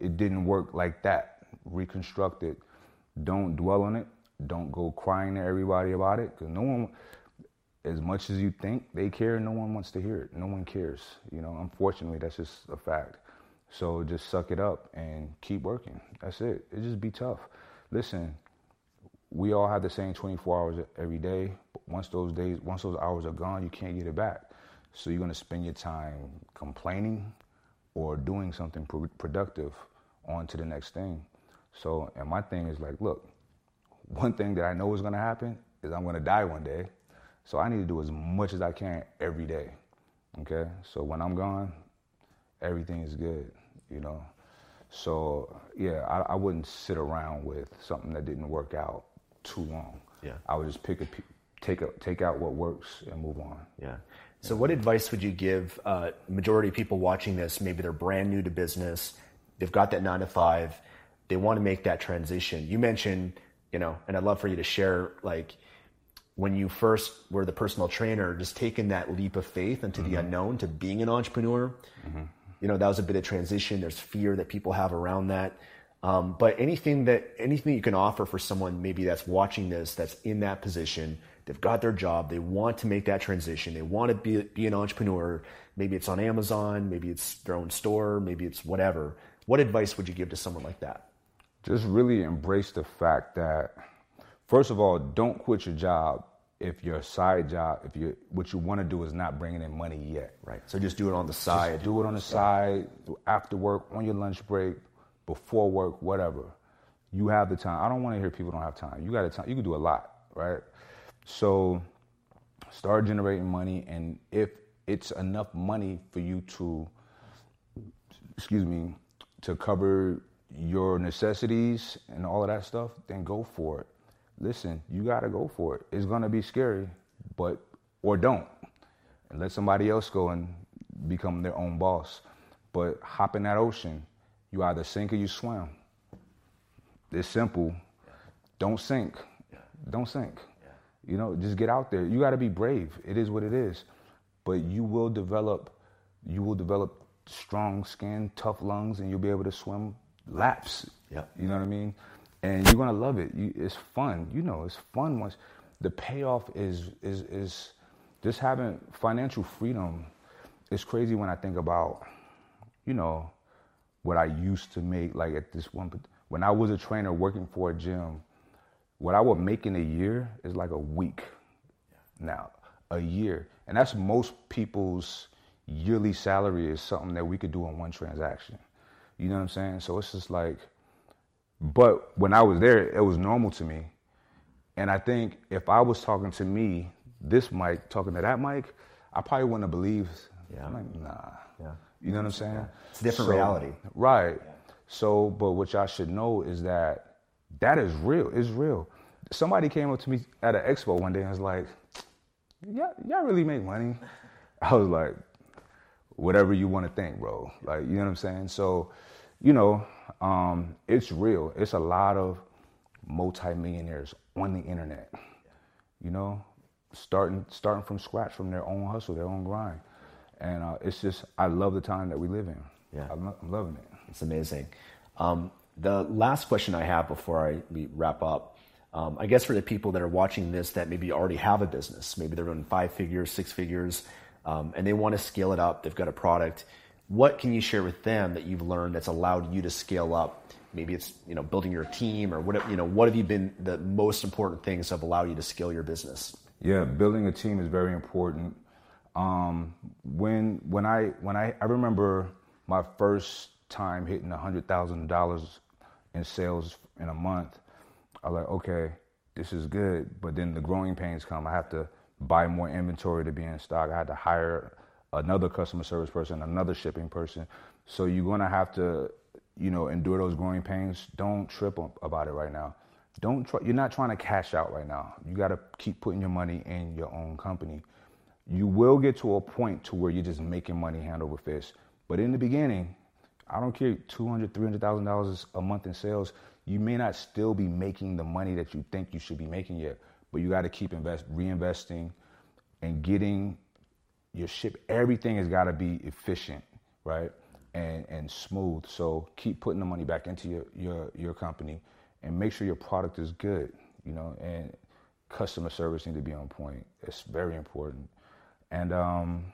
it didn't work like that. Reconstruct it. Don't dwell on it. Don't go crying to everybody about it because no one, as much as you think they care, no one wants to hear it. No one cares. You know, unfortunately, that's just a fact. So just suck it up and keep working. That's it. It just be tough. Listen, we all have the same 24 hours every day. But once those days, once those hours are gone, you can't get it back. So you're gonna spend your time complaining or doing something productive on to the next thing. So, and my thing is like, look, one thing that I know is going to happen is I'm going to die one day. So I need to do as much as I can every day. Okay? So when I'm gone, everything is good, you know? So yeah, I, I wouldn't sit around with something that didn't work out too long. Yeah. I would just pick a, take a, take out what works and move on. Yeah. So what advice would you give uh, majority of people watching this? Maybe they're brand new to business. They've got that nine to five. They want to make that transition. You mentioned you know, and I'd love for you to share like when you first were the personal trainer, just taking that leap of faith into mm-hmm. the unknown to being an entrepreneur. Mm-hmm. You know, that was a bit of transition. There's fear that people have around that. Um, but anything that anything you can offer for someone maybe that's watching this, that's in that position, they've got their job, they want to make that transition, they want to be be an entrepreneur. Maybe it's on Amazon, maybe it's their own store, maybe it's whatever. What advice would you give to someone like that? just really embrace the fact that first of all, don't quit your job if your side job, if you what you want to do is not bringing in money yet. Right. So just do it on the side. Just do it on the side, after work, on your lunch break, before work, whatever. You have the time. I don't want to hear people don't have time. You got the time. You can do a lot, right? So start generating money, and if it's enough money for you to, excuse me, to cover your necessities and all of that stuff, then go for it. Listen, you got to go for it. It's to be scary, but, or don't. And let somebody else go and become their own boss. But hop in that ocean. You either sink or you swim. It's simple. Don't sink. Don't sink. You know, just get out there. You got to be brave. It is what it is. But you will develop, you will develop strong skin, tough lungs, and you'll be able to swim laps. Yeah. You know what I mean? And you're gonna love it. You, it's fun. You know, it's fun once the payoff is is is just having financial freedom. It's crazy when I think about, you know, what I used to make. Like at this one, when I was a trainer working for a gym, what I would make in a year is like a week now, a year. And that's most people's yearly salary is something that we could do in one transaction. You know what I'm saying? So it's just like, but when I was there, it was normal to me. And I think if I was talking to me, this Mike, talking to that Mike, I probably wouldn't have believed. Yeah. I'm like, nah. Yeah. You know what I'm saying? It's a different reality. Right. So, but what y'all should know is that that is real. It's real. Somebody came up to me at an expo one day and was like, y'all, y'all really make money? I was like, whatever you want to think, bro. Like, you know what I'm saying? So, you know, um, it's real. It's a lot of multimillionaires on the internet. You know, starting starting from scratch from their own hustle, their own grind, and uh, it's just I love the time that we live in. Yeah. I'm, I'm loving it. It's amazing. Um, the last question I have before I wrap up, um, I guess for the people that are watching this that maybe already have a business, maybe they're doing five figures, six figures, um, and they want to scale it up. They've got a product. What can you share with them that you've learned that's allowed you to scale up? Maybe it's you know building your team or what you know. What have you been the most important things that have allowed you to scale your business? Yeah, building a team is very important. Um, when when I when I I remember my first time hitting hundred thousand dollars in sales in a month, I like, okay, this is good. But then the growing pains come. I have to buy more inventory to be in stock. I had to hire another customer service person, another shipping person. So you're gonna have to, you know, endure those growing pains. Don't trip about it right now. Don't try. You're not trying to cash out right now. You got to keep putting your money in your own company. You will get to a point to where you're just making money hand over fist. But in the beginning, I don't care, two hundred, three hundred thousand dollars a month in sales. You may not still be making the money that you think you should be making yet, but you got to keep invest, reinvesting, and getting your ship. Everything has got to be efficient, right, and and smooth. So keep putting the money back into your your your company, and make sure your product is good. You know, and customer service need to be on point. It's very important, and um,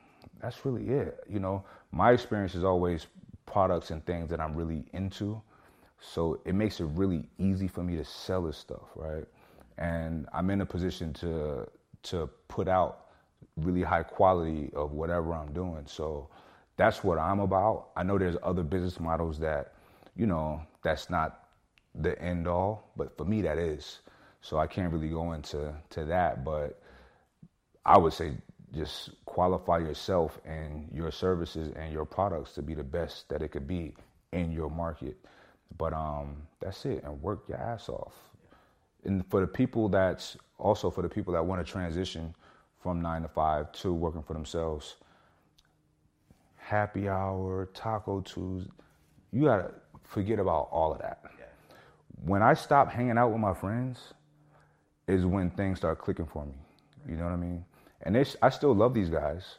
that's really it. You know, my experience is always products and things that I'm really into. So it makes it really easy for me to sell this stuff, right? And I'm in a position to to put out really high quality of whatever I'm doing. So that's what I'm about. I know there's other business models that, you know, that's not the end all, but for me that is. So I can't really go into to that, but I would say just qualify yourself and your services and your products to be the best that it could be in your market. But um, that's it, and work your ass off. And for the people that's also for the people that want to transition from nine to five to working for themselves, happy hour, taco Tuesday, you gotta forget about all of that. When I stop hanging out with my friends, is when things start clicking for me. You know what I mean? And they, I still love these guys.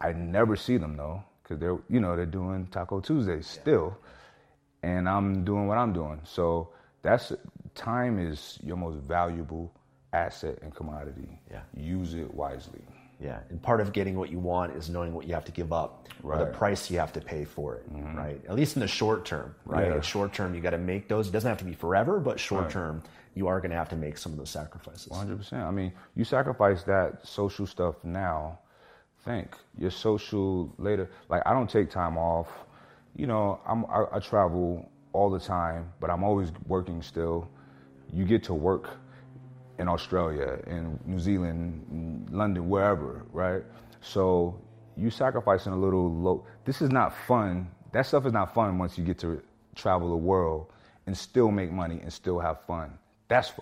I never see them though, because they're you know they're doing Taco Tuesdays still, and I'm doing what I'm doing. So that's time is your most valuable asset and commodity. Yeah. Use it wisely. Yeah, and part of getting what you want is knowing what you have to give up, or the price you have to pay for it, mm-hmm. right? At least in the short term, right? Yeah. Short term, you got to make those. It doesn't have to be forever, but short term, you are going to have to make some of those sacrifices. 100%. I mean, you sacrifice that social stuff now, think your social later. Like, I don't take time off. You know, I'm, I, I travel all the time, but I'm always working still. You get to work in Australia, in New Zealand, London, wherever, right? So you sacrificing a little low. This is not fun. That stuff is not fun once you get to travel the world and still make money and still have fun. That's,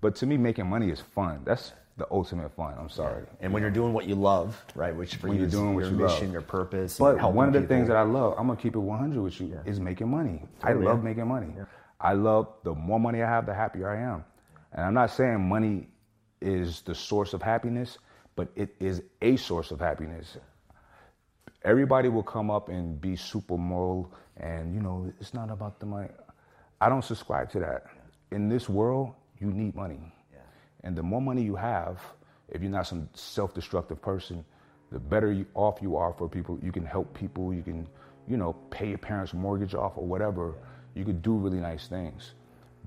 but to me, making money is fun. That's the ultimate fun. I'm sorry. And when you're doing what you love, right, which for When you you're doing what your you mission, love. your purpose, But one of the people. things that I love, I'm gonna keep it 100 with you, is making money. I love making money. I love the more money I have, the happier I am. And I'm not saying money is the source of happiness, but it is a source of happiness. everybody will come up and be super moral and you know it's not about the money. I don't subscribe to that. In this world, you need money, yeah. and the more money you have, if you're not some self-destructive person, the better off you are for people. You can help people. You can, you know, pay your parents' mortgage off or whatever. You could do really nice things,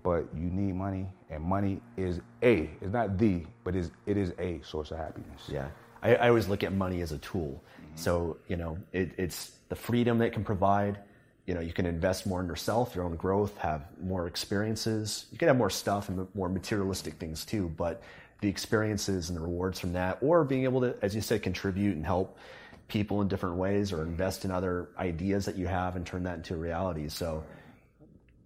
but you need money, and money is a. It's not the, but is it is a source of happiness. Yeah, I, I always look at money as a tool. Mm-hmm. So you know, it, it's the freedom that can provide. You know, you can invest more in yourself, your own growth, have more experiences. You can have more stuff and more materialistic things too, but the experiences and the rewards from that, or being able to, as you said, contribute and help people in different ways or invest in other ideas that you have and turn that into reality. So,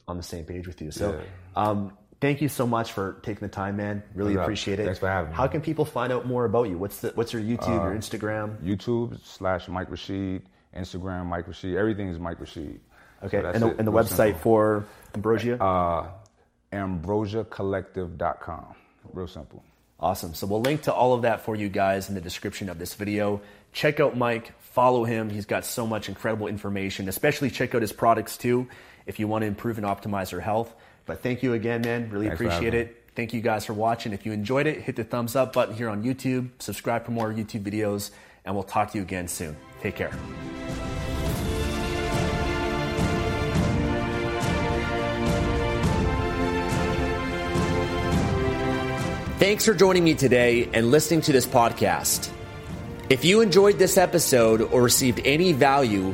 on the same page with you. So, yeah. um, thank you so much for taking the time, man. Really appreciate it. Thanks for having me. How can people find out more about you? What's the What's your YouTube, uh, your Instagram? YouTube slash Mike Rashid, Instagram Mike Rashid. Everything is Mike Rashid. Okay, so and, the, and the website simple. for Ambrosia? Uh, ambrosiacollective.com. Real simple. Awesome. So we'll link to all of that for you guys in the description of this video. Check out Mike, follow him. He's got so much incredible information, especially check out his products too if you want to improve and optimize your health. But thank you again, man. Really Thanks appreciate it. Thank you guys for watching. If you enjoyed it, hit the thumbs up button here on YouTube, subscribe for more YouTube videos, and we'll talk to you again soon. Take care. Thanks for joining me today and listening to this podcast. If you enjoyed this episode or received any value,